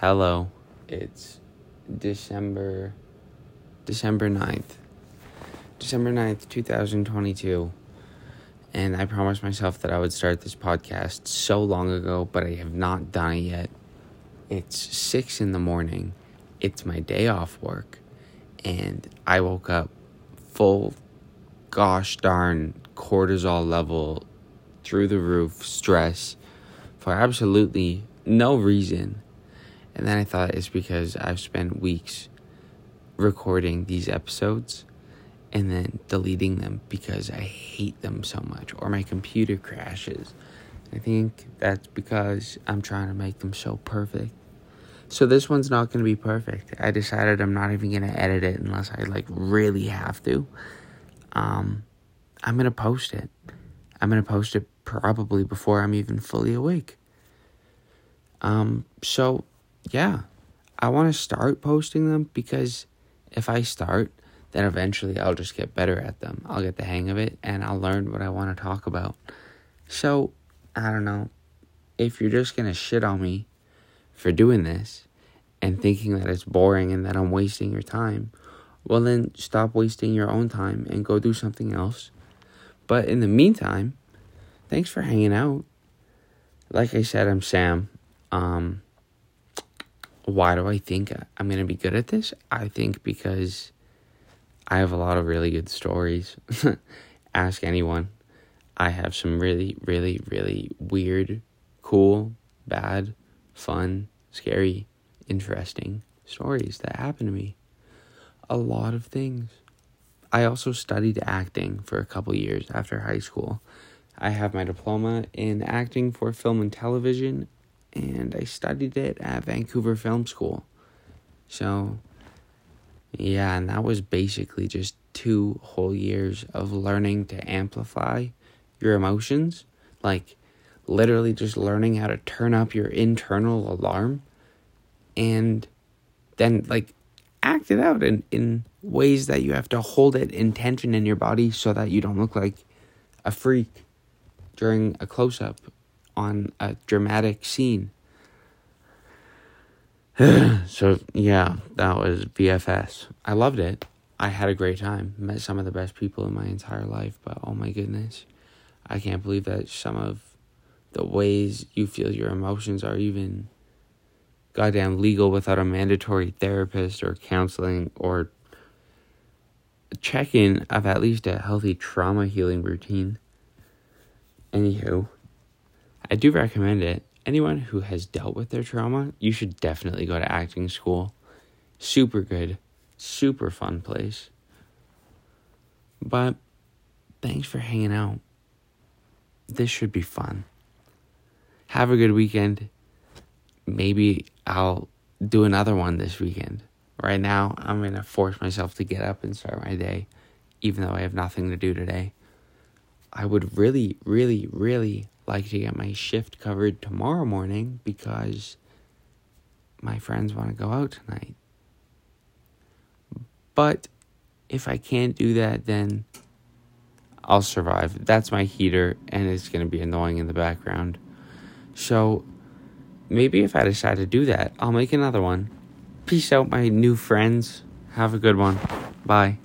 Hello. It's December December 9th. December 9th, 2022. And I promised myself that I would start this podcast so long ago, but I have not done it yet. It's 6 in the morning. It's my day off work. And I woke up full gosh darn cortisol level through the roof stress for absolutely no reason and then I thought it's because I've spent weeks recording these episodes and then deleting them because I hate them so much or my computer crashes. I think that's because I'm trying to make them so perfect. So this one's not going to be perfect. I decided I'm not even going to edit it unless I like really have to. Um I'm going to post it. I'm going to post it probably before I'm even fully awake. Um so yeah, I want to start posting them because if I start, then eventually I'll just get better at them. I'll get the hang of it and I'll learn what I want to talk about. So, I don't know. If you're just going to shit on me for doing this and thinking that it's boring and that I'm wasting your time, well, then stop wasting your own time and go do something else. But in the meantime, thanks for hanging out. Like I said, I'm Sam. Um, why do I think I'm going to be good at this? I think because I have a lot of really good stories. Ask anyone. I have some really, really, really weird, cool, bad, fun, scary, interesting stories that happened to me. A lot of things. I also studied acting for a couple years after high school. I have my diploma in acting for film and television, and I studied it at Vancouver Film School. So, yeah, and that was basically just two whole years of learning to amplify your emotions. Like, literally just learning how to turn up your internal alarm and then, like, act it out in, in ways that you have to hold it in tension in your body so that you don't look like a freak during a close up on a dramatic scene. so yeah, that was VFS. I loved it. I had a great time. Met some of the best people in my entire life, but oh my goodness. I can't believe that some of the ways you feel your emotions are even goddamn legal without a mandatory therapist or counseling or check in of at least a healthy trauma healing routine. Anywho, I do recommend it. Anyone who has dealt with their trauma, you should definitely go to acting school. Super good, super fun place. But thanks for hanging out. This should be fun. Have a good weekend. Maybe I'll do another one this weekend. Right now, I'm going to force myself to get up and start my day, even though I have nothing to do today. I would really, really, really like to get my shift covered tomorrow morning because my friends want to go out tonight. But if I can't do that, then I'll survive. That's my heater, and it's going to be annoying in the background. So maybe if I decide to do that, I'll make another one. Peace out, my new friends. Have a good one. Bye.